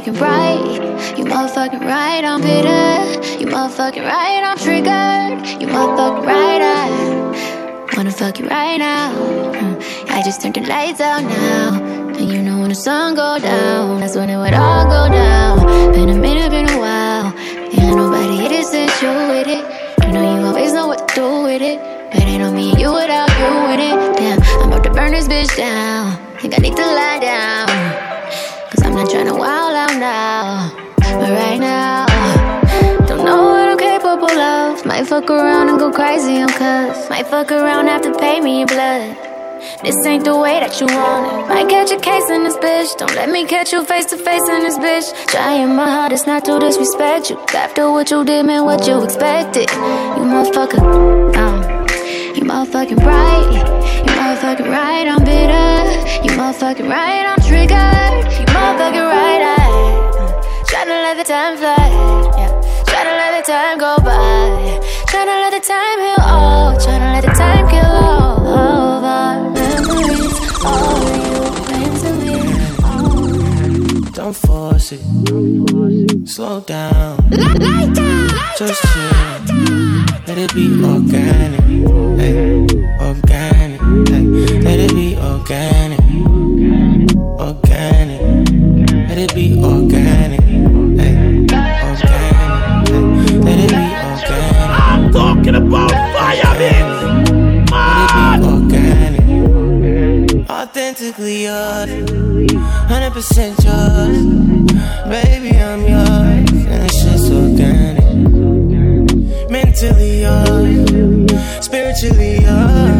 motherfucking right, you motherfucking right, I'm bitter. You motherfucking right, I'm triggered. You motherfucking right, I wanna fuck you right now. Uh, I just turned the lights out now. And you know when the sun go down, that's when it would all go down. Been a minute, been a while. Yeah, nobody it since you with it. You know you always know what to do with it. But ain't on me and you without you with it. Damn, I'm about to burn this bitch down. Think I need to lie down. Cause I'm not trying to out now. But right now, don't know what I'm capable of. Might fuck around and go crazy on cuz. Might fuck around, to pay me in blood. This ain't the way that you want it. Might catch a case in this bitch. Don't let me catch you face to face in this bitch. Trying my hardest not to disrespect you. After what you did, man, what you expected. You motherfucker, um, you motherfucking right. You motherfucking right, I'm bitter. You motherfucking right, I'm triggered. You motherfucking right, I try to let the time fly. Yeah, try to let the time go by. Try to let the time heal all. Try to let the time kill all of our memories. All you meant to be. Don't force it. Slow down. Just chill. Let it be organic. Hey, organic. Hey, let it be organic. Organic. Let it be organic. Hey, organic. Hey, let it be organic. I'm talking about fire, bitch. Let it be organic. Authentically yours. 100% yours. Baby, I'm yours. And it's just organic. Mentally yours. Spiritually.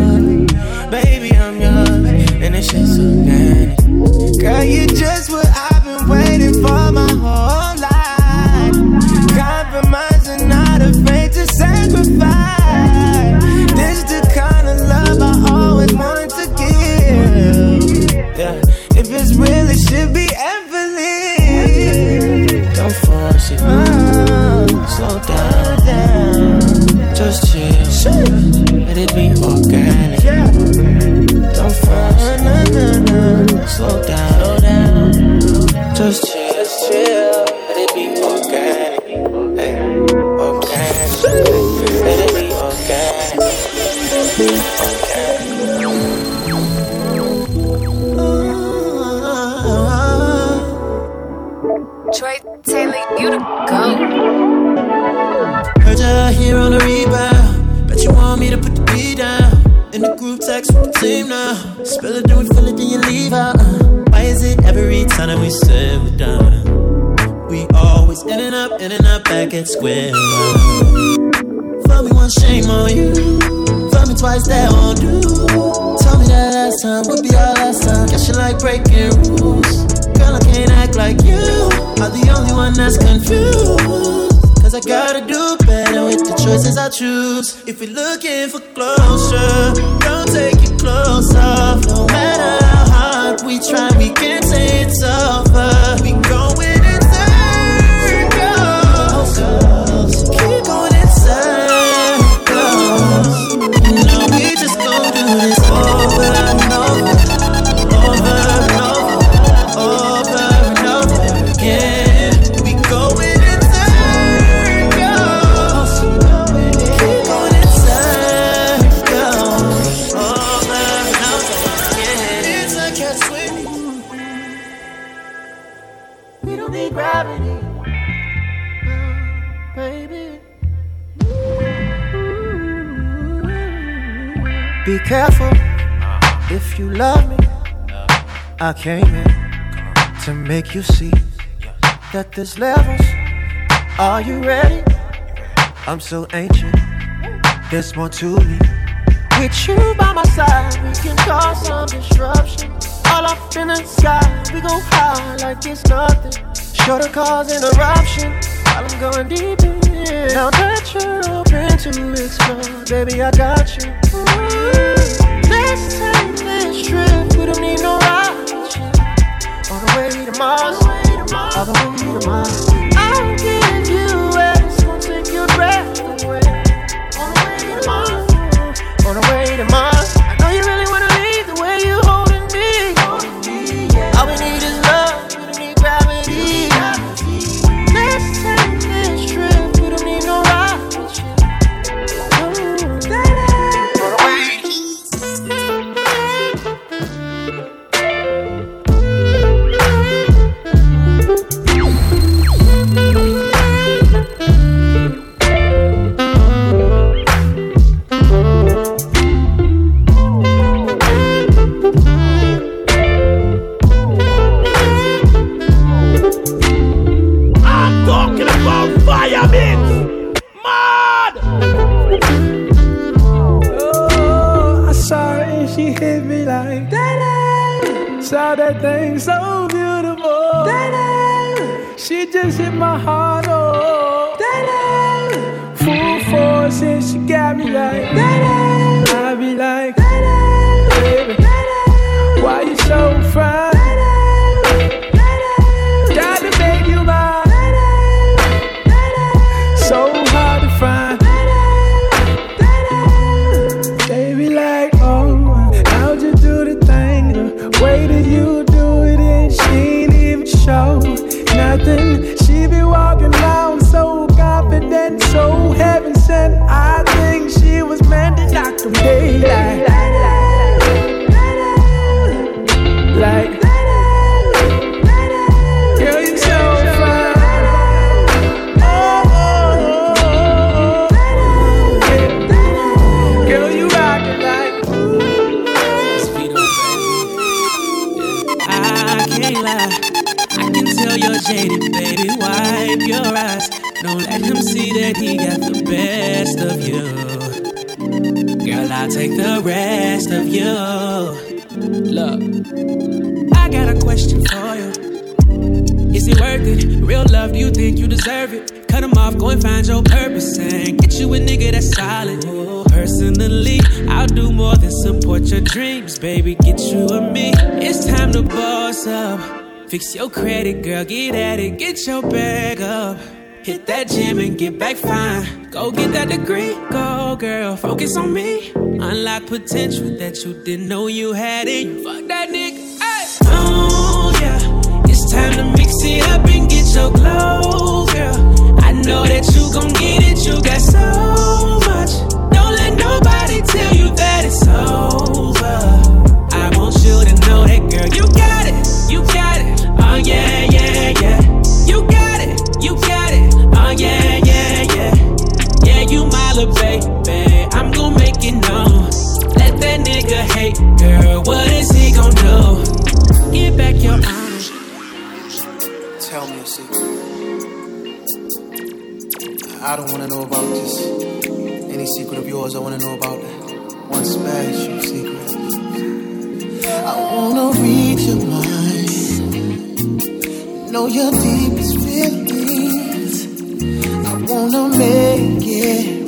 Just chill. Just chill. Let it be organic. Hey, organic. Let it be organic. Troy Taylor, you the go. Heard you here on the rebound. Bet you want me to put the beat down. In the group text with the team now. Spill it, then we feel it, then you leave out. Uh. Is it every time that we sit we're done? We always in and up, in and up, back at square one. For me one shame on you. For me twice that won't do. Tell me that last time would be our last time. Guess you like breaking rules. Girl, I can't act like you. I'm the only one that's confused. Cause I gotta do better with the choices I choose. If you're looking for closure, don't take your clothes off. No I came in to make you see that there's levels. Are you ready? I'm so ancient. There's more to me. With you by my side, we can cause some disruption. All up in the sky, we go high like it's nothing. Sure to cause an eruption. While I'm going deep in, now that you're open to mix, baby, I got you. Ooh. Let's take this trip. We don't need no ride tomorrow. I don't need tomorrow. I don't care. Fix your credit, girl, get at it, get your bag up. Hit that gym and get back fine. Go get that degree, go girl, focus on me. Unlock potential that you didn't know you had in. Fuck that nigga, hey. Oh yeah, it's time to mix it up and get your clothes, girl. I know that you gon' get I wanna know about that. One special secret. I wanna read your mind, know your deepest feelings. I wanna make it.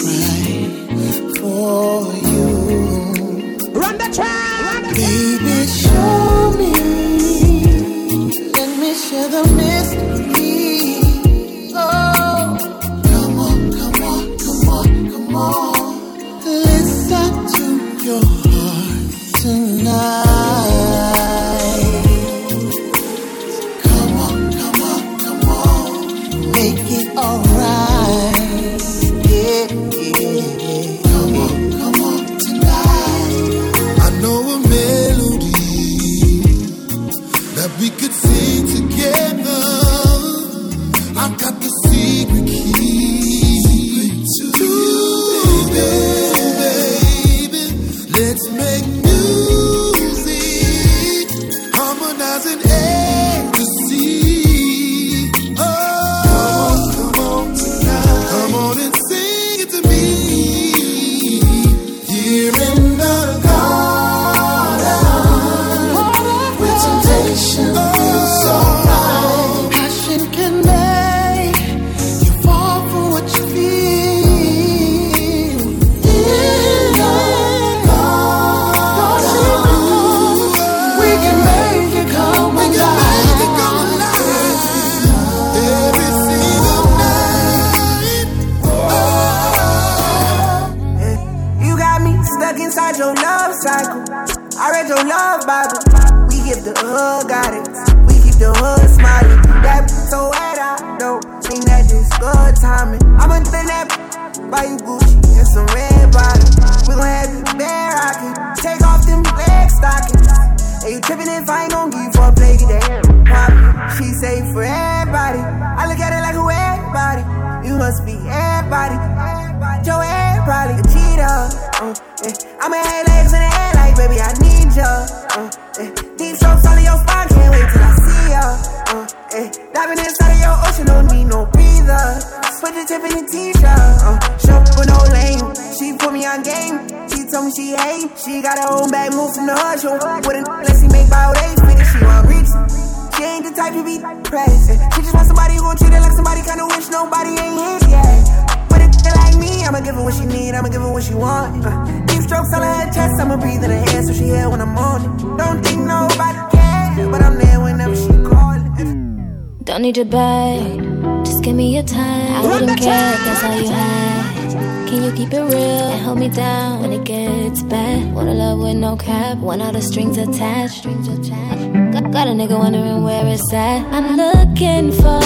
Real and hold me down when it gets bad? Wanna love with no cap, want all the strings attached. Strings attached. Got, got a nigga wondering where it's at. I'm looking for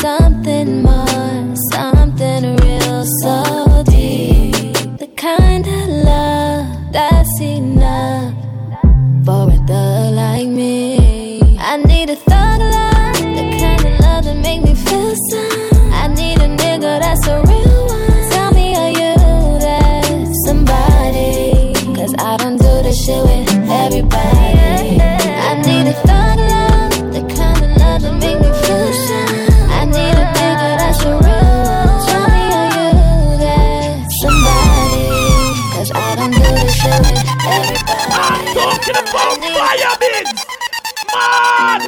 something more, something real, so fire bigs. Man!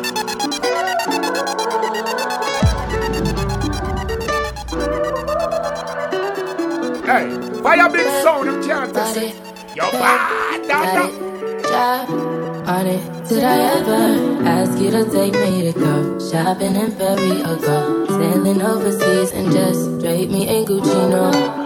Hey, fire big sound, them can't test it. Yo, bad, down, down. on it. Did I ever ask you to take me to go shopping in Perry or go sailing overseas and just drape me in Gucci? No.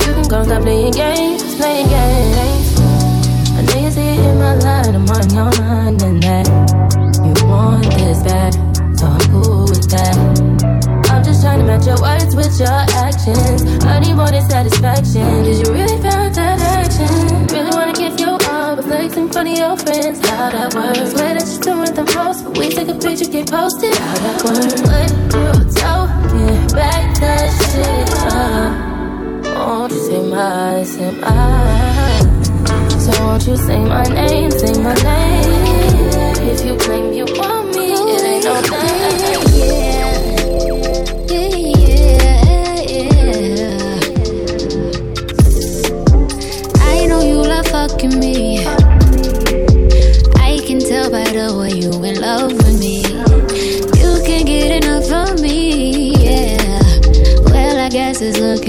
line, I'm on your mind and that you want this bad, so I'm cool with that. I'm just trying to match your words with your actions. I need more than satisfaction. Cause you really found that action. Really wanna give you all, but flex in front of your friends. How that works. Swear that you're doing the most, but we take a picture, get posted. How that works. What you talking? Back that shit up. Won't you say my, say my. So won't you say my name, say my name. If you claim you want me, it ain't no thing.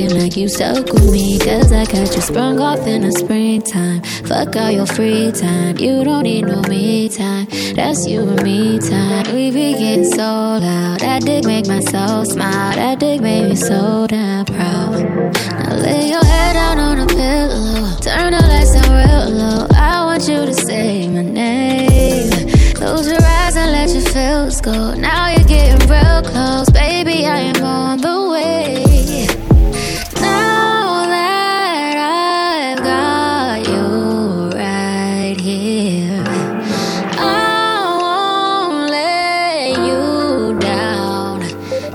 Like you stuck with me. Cause I got you sprung off in the springtime. Fuck all your free time. You don't need no me time. That's you and me time. We be getting so loud. That dick make my soul smile. That dick made me so damn proud. Now lay your head down on a pillow. Turn the lights down real low. I want you to say my name. Close your eyes and let your feels go. Now you're getting real close. Baby, I am on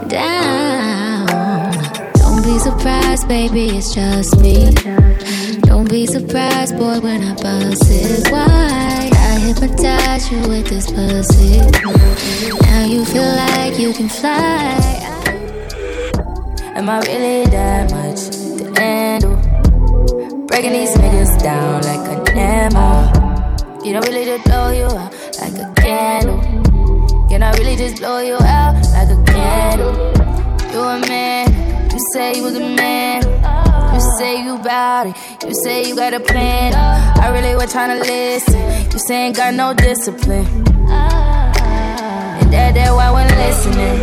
down. Don't be surprised, baby, it's just me. Don't be surprised, boy, when I bust it wide. I hypnotize you with this pussy. Now you feel like you can fly. Am I really that much to handle? Breaking these niggas down like a demo. You don't really just blow you out like a candle. Can I really just blow you out like a candle? You a man, you say you was a man. You say you bout it, you say you got a plan. I really was trying to listen. You say ain't got no discipline. And that, that why when listening.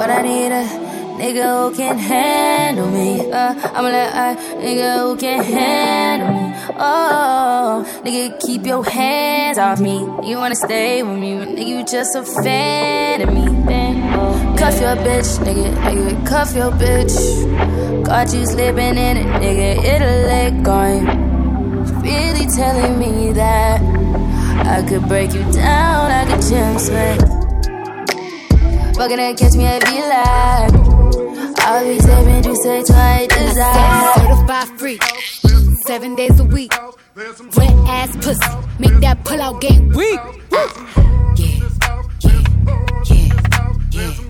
But I need a Nigga who can handle me. Uh, I'm a let uh, nigga who can handle me. Oh, nigga, keep your hands off me. You wanna stay with me, nigga, you just a fan of me. Man. Cuff your bitch, nigga, nigga, cuff your bitch. Got you slipping in it, nigga, it'll let go. Really telling me that I could break you down like a gym sweat. Fucking to catch me if you like. I'll be saving you say twice I certified free, seven days a week. Wet ass pussy, make that pull out game weak. Yeah, yeah, yeah, yeah,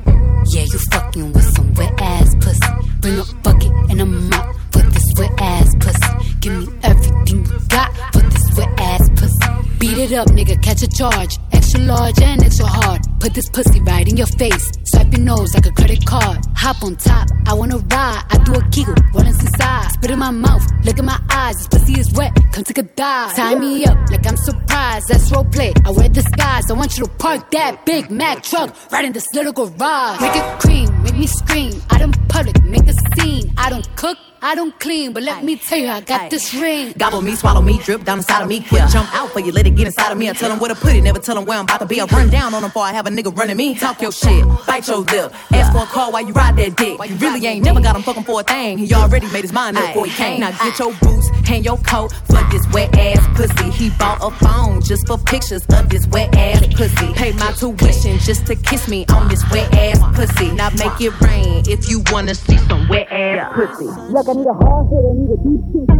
yeah. You fucking with some wet ass pussy. Bring a bucket and a mop for this wet ass pussy. Give me everything you got for this wet ass pussy. Beat it up, nigga, catch a charge. Extra large and extra hard. Put this pussy right in your face. Swipe your nose like a credit card. Hop on top, I wanna ride. I do a giggle, what is inside? Spit in my mouth, look in my eyes. This pussy is wet, come take a dive. Tie me up like I'm surprised. That's role play. I wear disguise. I want you to park that Big Mack truck right in this little garage. Make it cream, make me scream. Out in public, make a scene. I don't cook I don't clean, but let me tell you, I got this ring. Gobble me, swallow me, drip down inside of me. Quick jump out for you, let it get inside of me. I tell them where to put it, never tell them where I'm about to be. I run down on them before I have a nigga running me. Talk your shit, bite your lip. Ask for a call while you ride that dick. You really ain't never got him fucking for a thing. He already made his mind up before he came. Now get your boots, hang your coat, fuck this wet ass pussy. He bought a phone just for pictures of this wet ass pussy. Pay my tuition just to kiss me on this wet ass pussy. Now make it rain if you wanna see some wet ass pussy. Look, I need a hard hit I need a deep kick.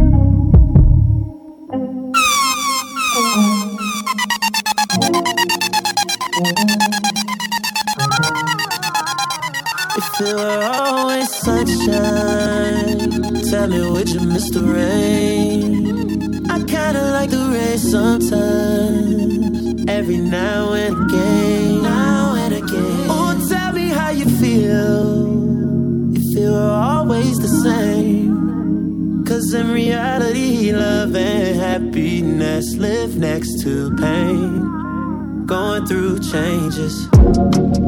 If it were always sunshine, tell me would you the rain? I kinda like the rain sometimes, every now and again. Now and again. Oh, tell me how you feel. If it were always the same. Cause in reality, love and happiness live next to pain. Going through changes.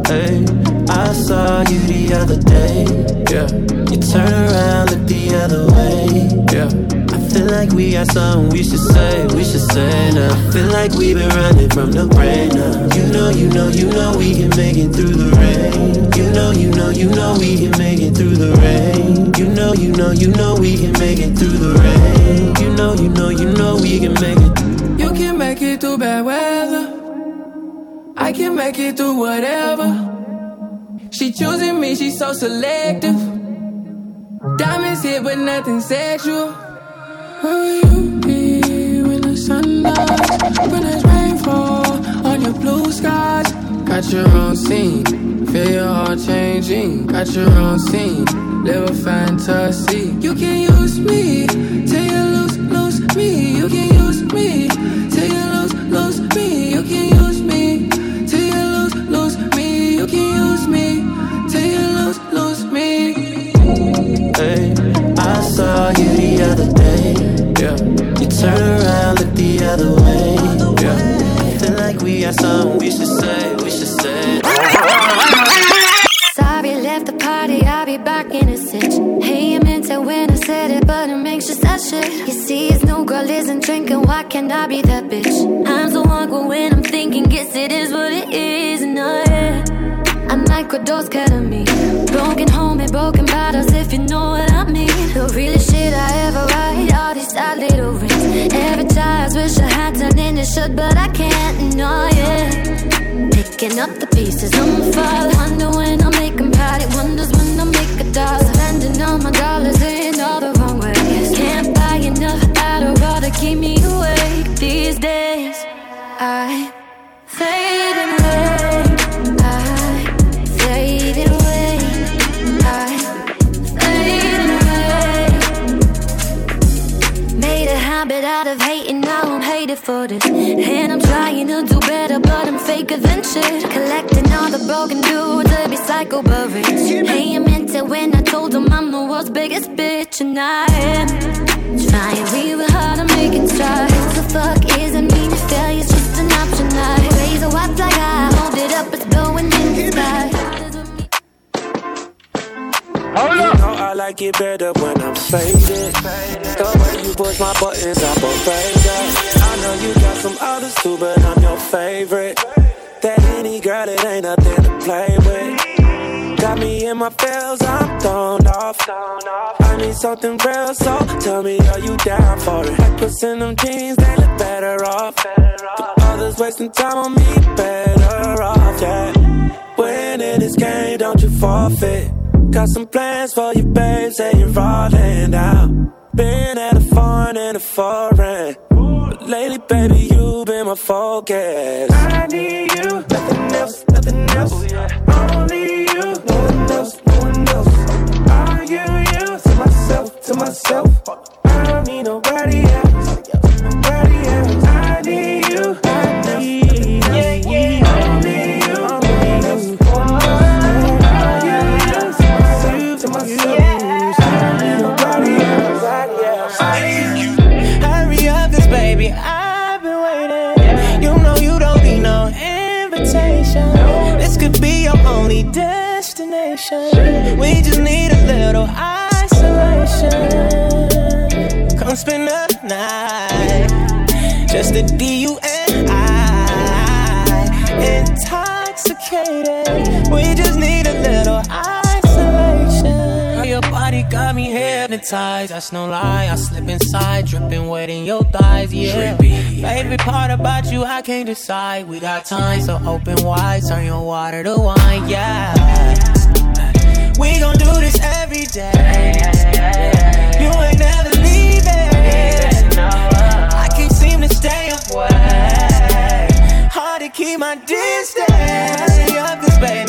Hey, I saw you the other day. Yeah. You turn around, look the other way. Yeah. I feel like we got something we should say, we should say now. Feel like we've been running from the rain now. You know, you know, you know we can make it through the rain. You know, you know, you know we can make it through the rain. You know, you know, you know we can make it through the rain. You know, you know, you know we can make it. You can make it through bad weather. I can make it through whatever. She choosing me, she's so selective. Diamonds hit, but nothing sexual. Where will you be when the sun dies? When there's rainfall on your blue skies? Got your own scene, feel your heart changing. Got your own scene, live a fantasy. You can use me till you lose, lose me. You can use me till you lose, lose me. You can saw you the other day. Yeah. You turn around, look the other way. Yeah. Feel like we got something we should say, we should say. Sorry, left the party, I'll be back in a sitch. Hey, you meant it when I said it, but it makes you such shit. You see, it's no girl isn't drinking, why can't I be that bitch? I'm so awkward when I'm thinking, guess it is what it is, and I, yeah. I microdose ketamine. Broken home and broken bottles, if you know what I mean. The realest shit I ever write, all these sad little rings. Every time I wish I had done in it should, but I can't, no, yeah. Picking up the pieces on the fall. Wonder when I'll make them wonders when I'll for this. And I'm trying to do better, but I'm faker than shit. Collecting all the broken dudes to be psycho but rich. Hey, I meant it when I told them I'm the world's biggest bitch, and I am. Trying real hard, I'm making strides. The fuck is it mean if failure's just an option? I raise a white flag, I hold it up, it's blowing in the sky. Hold up. Like it better when I'm faded. The way you push my buttons, I'm afraid I know you got some others too, but I'm your favorite. That any girl, it ain't nothing to play with. Got me in my feels, I'm thrown off. I need something real, so tell me, are you down for it? Like in them jeans, they look better off. The others wasting time on me, better off, yeah. Winning this game, don't you forfeit. Got some plans for you, babe, say you're rolling out. Been at a foreign and a foreign. But lately, baby, you been my focus. I need you, nothing else, nothing else. Oh, Only you, no one else, no one else. Are you you to myself, to myself? I don't need nobody else, hypnotized. That's no lie. I slip inside, dripping wet in your thighs. Yeah. Favorite part about you, I can't decide. We got time, so open wide. Turn your water to wine. Yeah. We gon' do this every day. You ain't never leaving. I can't seem to stay away. Hard to keep my distance. Up, 'cause baby,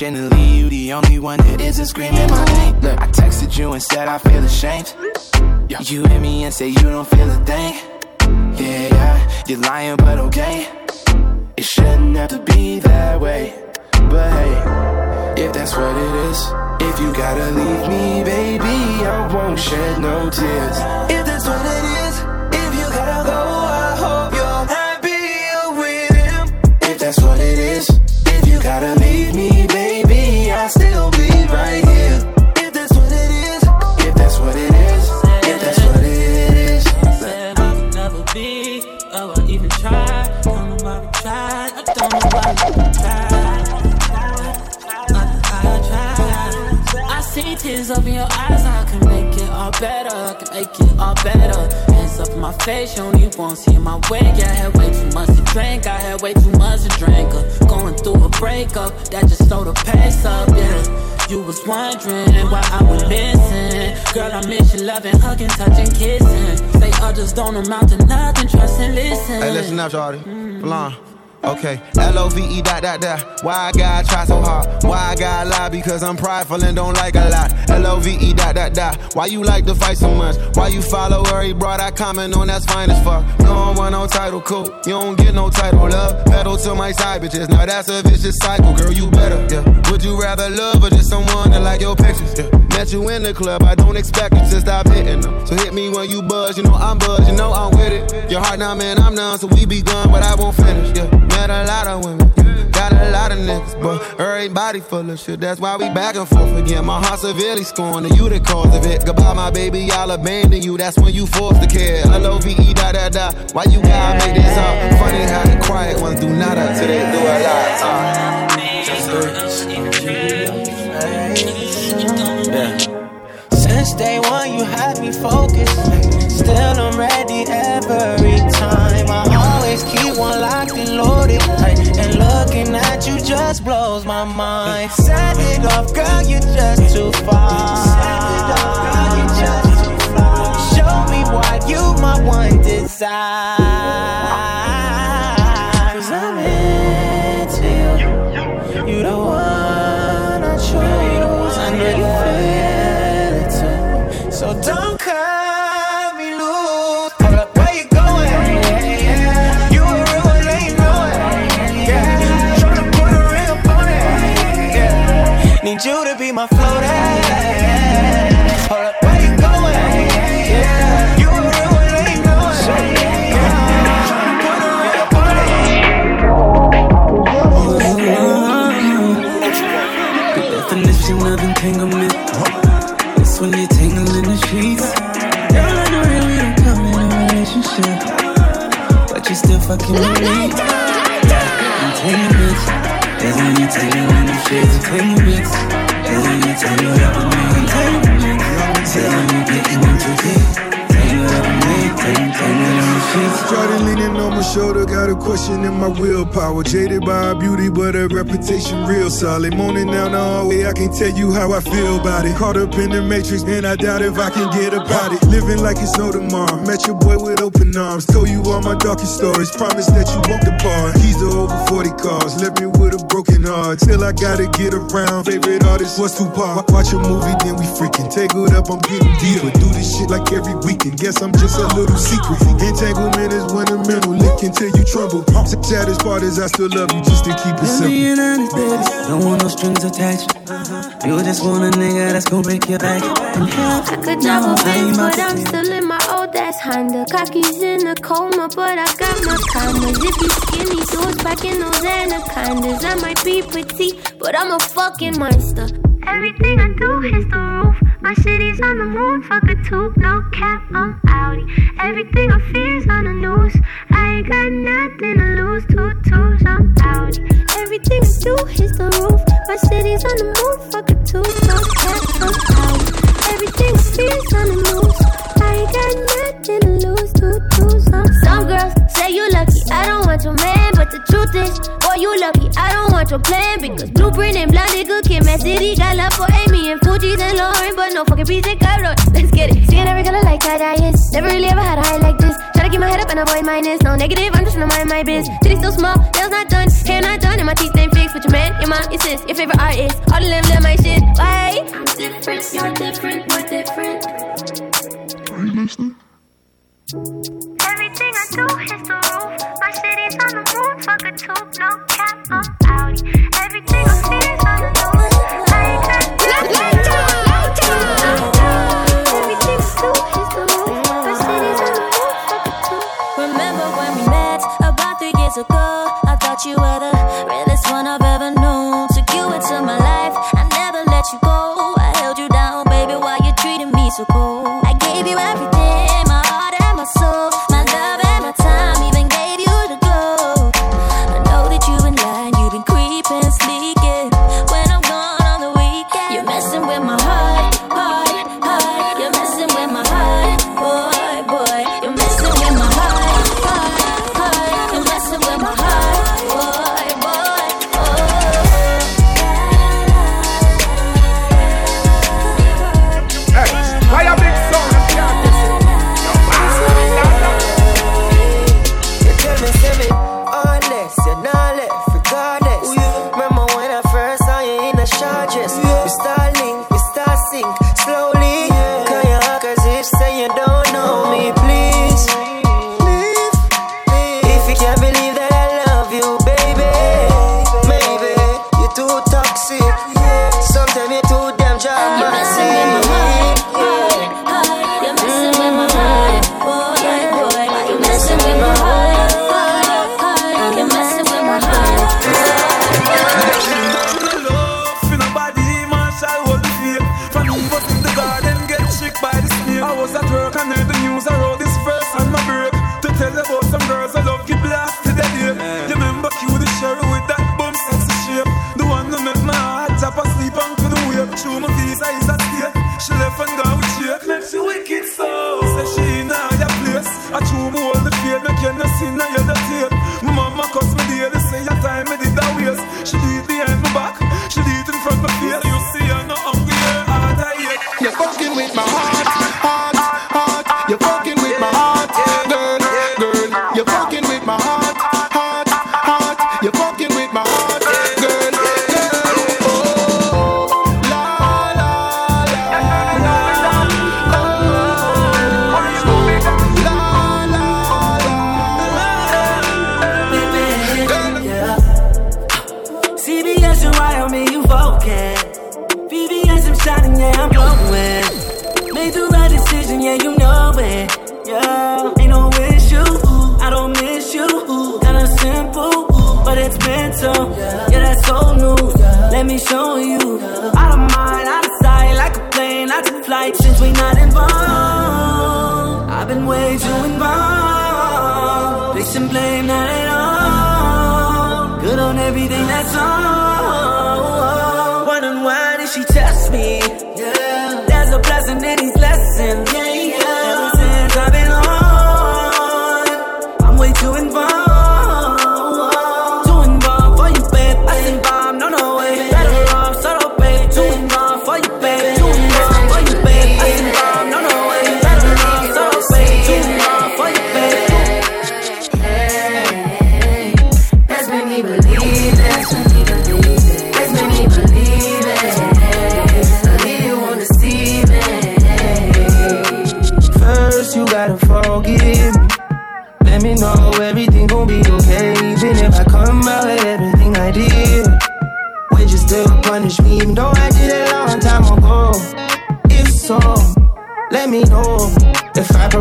unfortunately, you the only one that isn't screaming my name. Look, I texted you and said I feel ashamed. You hit me and say you don't feel a thing. Yeah, yeah, you're lying, but okay. It shouldn't have to be that way. But hey, if that's what it is, if you gotta leave me, baby, I won't shed no tears. If that's what it is, Hands up in my face, you only won't see my way. Yeah, I had way too much to drink, I had way too much to drink. Uh, going through a breakup, that just slowed the pace up, yeah. You was wondering why I was missing. Girl, I miss you loving, hugging, touching, kissing. Say others don't amount to nothing, trust and listen. Hey, listen up, Shorty. Blonde. Okay, L O V E dot dot dot. Why I gotta try so hard? Why I gotta lie? Because I'm prideful and don't like a lot. L O V E dot dot dot. Why you like to fight so much? Why you follow where he brought? I comment on that's fine as fuck. You don't want no title, cool. You don't get no title, love. Pedal to my side bitches. Now that's a vicious cycle, girl. You better, yeah. Would you rather love or just someone that like your pictures? Yeah. Met you in the club, I don't expect you to stop hitting them. So hit me when you buzz, you know I'm buzz, you know I'm with it. Your heart now, man, I'm none, so we be gone, but I won't finish. Yeah, met a lot of women, got a lot of niggas, but everybody full of shit. That's why we back and forth again. My heart severely scorned, and you the cause of it. Goodbye, my baby, I'll abandon you. That's when you forced to care. L O V E da da da. Why you gotta make this up? Funny how the quiet ones do nada till they do a lot. Uh, Yeah. Since day one, you had me focused. Still, I'm ready every time. I always keep one locked and loaded. And looking at you just blows my mind. Set it off, girl, you're just too far. Shoulder, got a question in my willpower. Jaded by her beauty, but her reputation real solid. Moaning down the hallway, I can't tell you how I feel about it. Caught up in the matrix, and I doubt if I can get about it. Living like it's no tomorrow. Met your boy with open arms. Told you all my darkest stories. Promise that you won't depart. Keys to over 40 cars. Left me with a broken heart. Till I gotta get around. Favorite artist was Tupac. Watch a movie, then we freaking. Tangled up, I'm getting deeper. Do this shit like every weekend. Guess I'm just a little secret. Entanglement is when the mental lick until you tremble. Saddest part is I still love you just to keep it And simple. being honest, baby, don't want no strings attached. You just want a nigga that's gonna break your back. And hell, I could never I ain't been, about but to I'm take- still in my ass Honda. Cocky's in a coma, but I got my commas. If you skinny, those packing those anacondas. I might be pretty, but I'm a fucking monster. Everything I do hits the roof. My city's on the moon, fuck a tube, no cap, I'm outie. Everything I fear's on the news. I ain't got nothing to lose, two twos, I'm outie. Everything I do hits the roof. My city's on the moon, fuck a tube, no cap, I'm outie. Everything I fear's on the news. I got nothing to lose to lose something. Some girls say you lucky, I don't want your man, but the truth is, boy, you lucky, I don't want your plan. Because blueprint and blind nigga Kim at City got love for Amy and Fuji's and Lauren, but no fucking piece of Cairo. Let's get it. Seeing every color like I die is. Never really ever had a high like this. Try to keep my head up and avoid minus. No negative, I'm just trying to mind my biz. City's so small, nails not done, hair not done, and my teeth ain't fixed. But your man, your mom, your sis, your favorite artist. All of them love my shit. Why? I'm different, you're different, we're different person. Everything I do hits the roof. My city's on the moon, fuck a tube, no cap, I'm out. Everything I see is on the news. I ain't got Remember when we met about three years ago? I thought you were the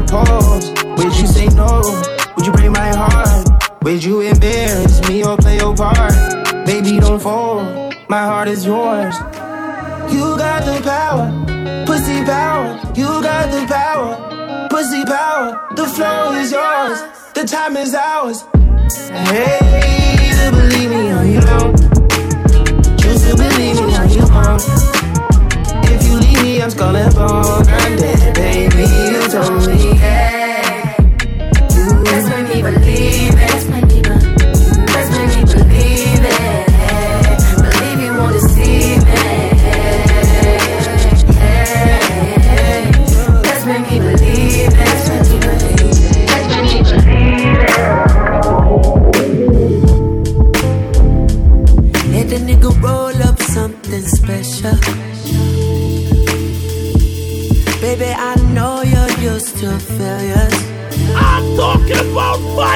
Would you say no? Would you break my heart? Would you embarrass me or play your part? Baby, don't fold. My heart is yours. You got the power, pussy power. You got the power, pussy power. The flow is yours, the time is ours. Hey, to believe me but you don't. Choose to believe me on your own. If you leave me, I'm skull and bone me, you told me. Yeah.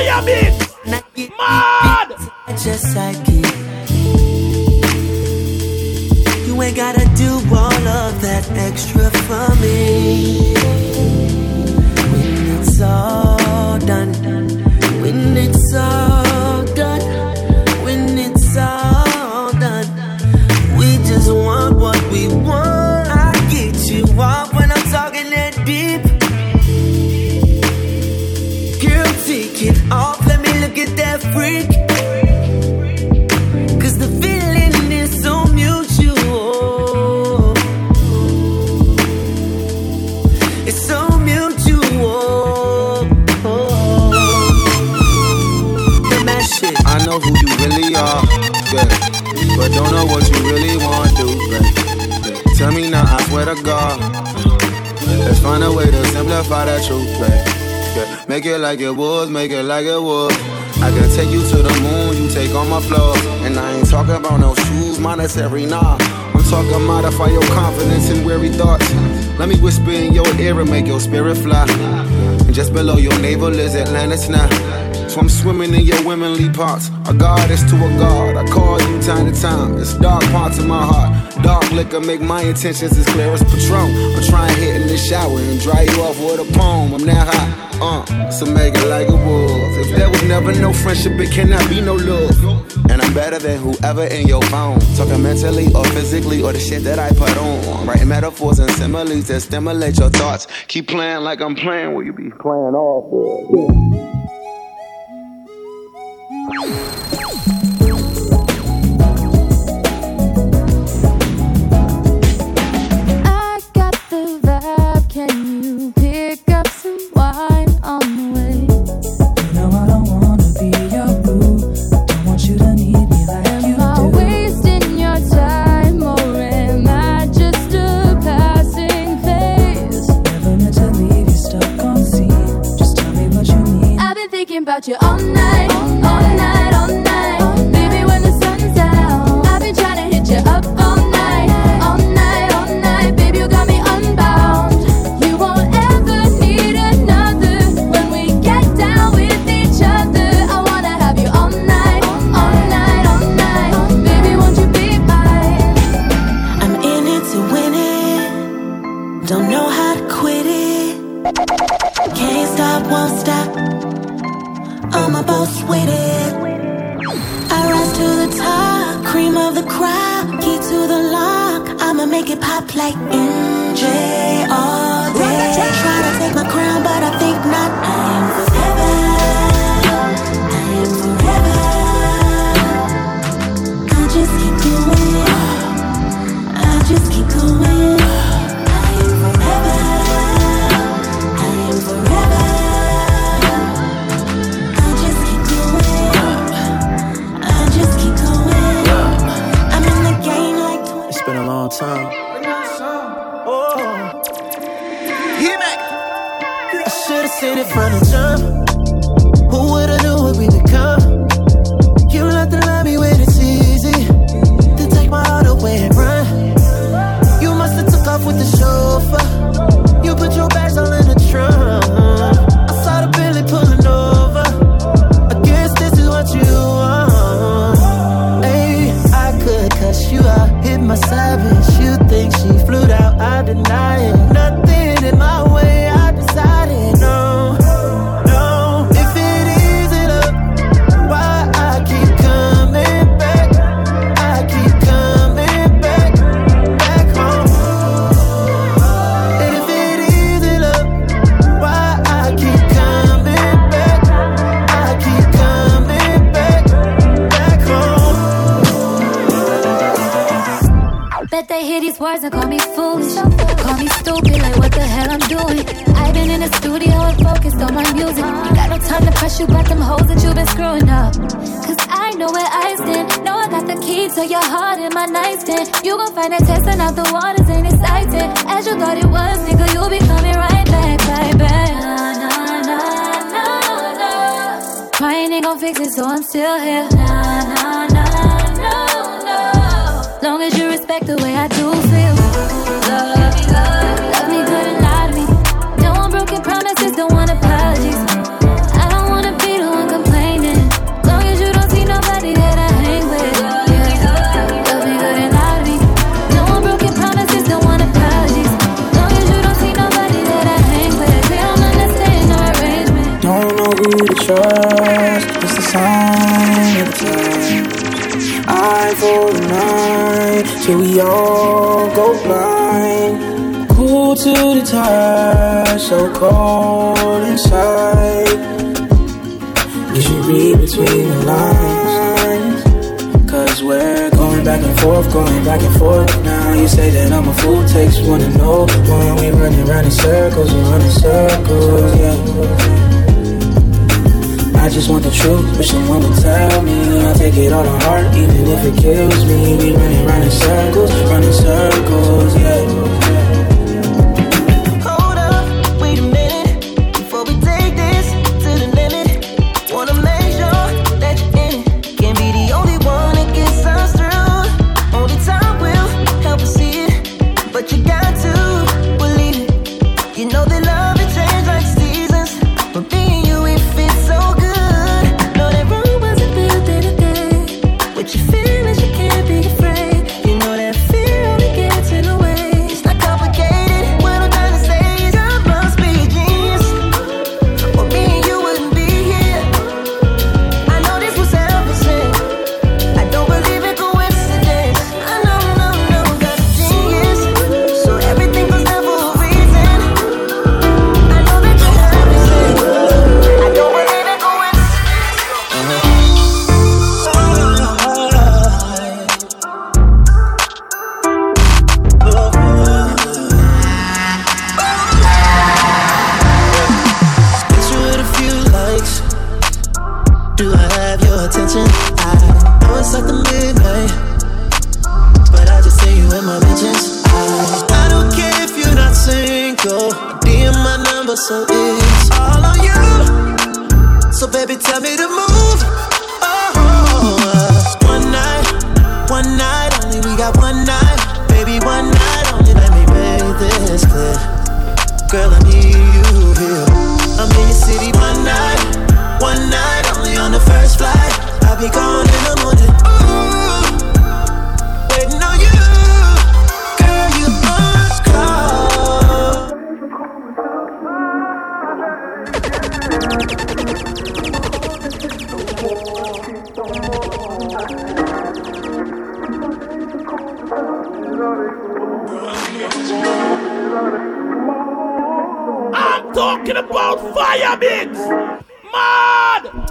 fire me. like it was, make it like it was. I can take you to the moon, you take all my flaws. And I ain't talking about no shoes, monetary, nah. I'm talking modify your confidence and weary thoughts. Let me whisper in your ear and make your spirit fly. And just below your navel is Atlantis now. So I'm swimming in your womanly parts. A goddess to a god. I call you time to time. It's dark parts of my heart. Dark liquor make my intentions as clear as Patron. I'm trying to hit in the shower and dry you off with a poem. I'm now hot. Uh, so make it like a wolf. If there was never no friendship, it cannot be no love. And I'm better than whoever in your phone. Talking mentally or physically or the shit that I put on. Writing metaphors and similes that stimulate your thoughts. Keep playing like I'm playing. Will you be playing all Yeah. with the show. Eye for the night, till we all go blind. Cool to the touch, so cold inside. You should read between the lines. Cause we're going back and forth, going back and forth. Now you say that I'm a fool, takes one to know one. We running around in circles, we run in circles, yeah. I just want the truth, but someone would tell me. I take it all to heart, even if it kills me. We running around in circles, running circles, yeah. attention. I know it's after midnight, but I just see you in my visions. I, I don't care if you're not single. DM my number, so it's all on you. So baby, tell me to move. Oh, uh, one night, one night only. We got one night, baby, one night only. Let me make this clear, girl. I need you here. I'm in your city one night, one night only on the first flight. I'll be gone in the morning. Ooh, waiting on you. Girl, you must go. I'm talking about fire bits, Mad!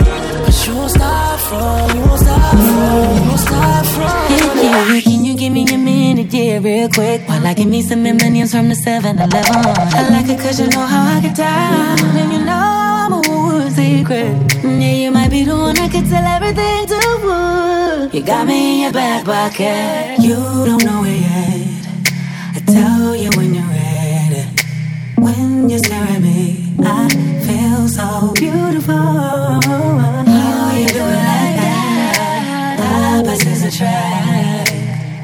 From, you won't from, you won't from. Can you give me a minute, yeah, real quick? While I give me some M&M's from the 7-Eleven. I like it cause you know how I get down. And you know I'm a secret. Yeah, you might be the one I could tell everything to. You got me in your back pocket. You don't know it yet. I tell you when you're ready. When you stare at me, I feel so beautiful. Attract.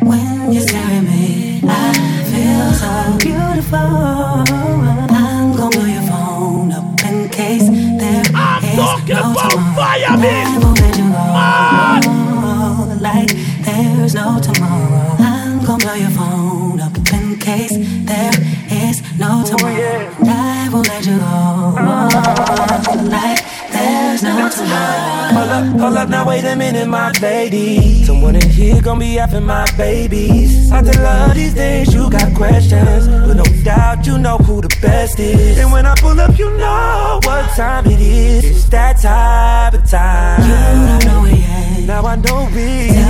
When you stare at me, I feel so beautiful. I'm gonna blow your phone up in case there I'm is no tomorrow. fire, I won't let you go like there's no tomorrow. I'm gonna blow your phone up in case there is no tomorrow. I won't let you go like Pull. Hold up, hold up, now wait a minute, my lady. Someone in here gonna be having my babies. Hard to love these days, you got questions. But no doubt, you know who the best is. And when I pull up, you know what time it is. It's that type of time. You know it. Now I know we.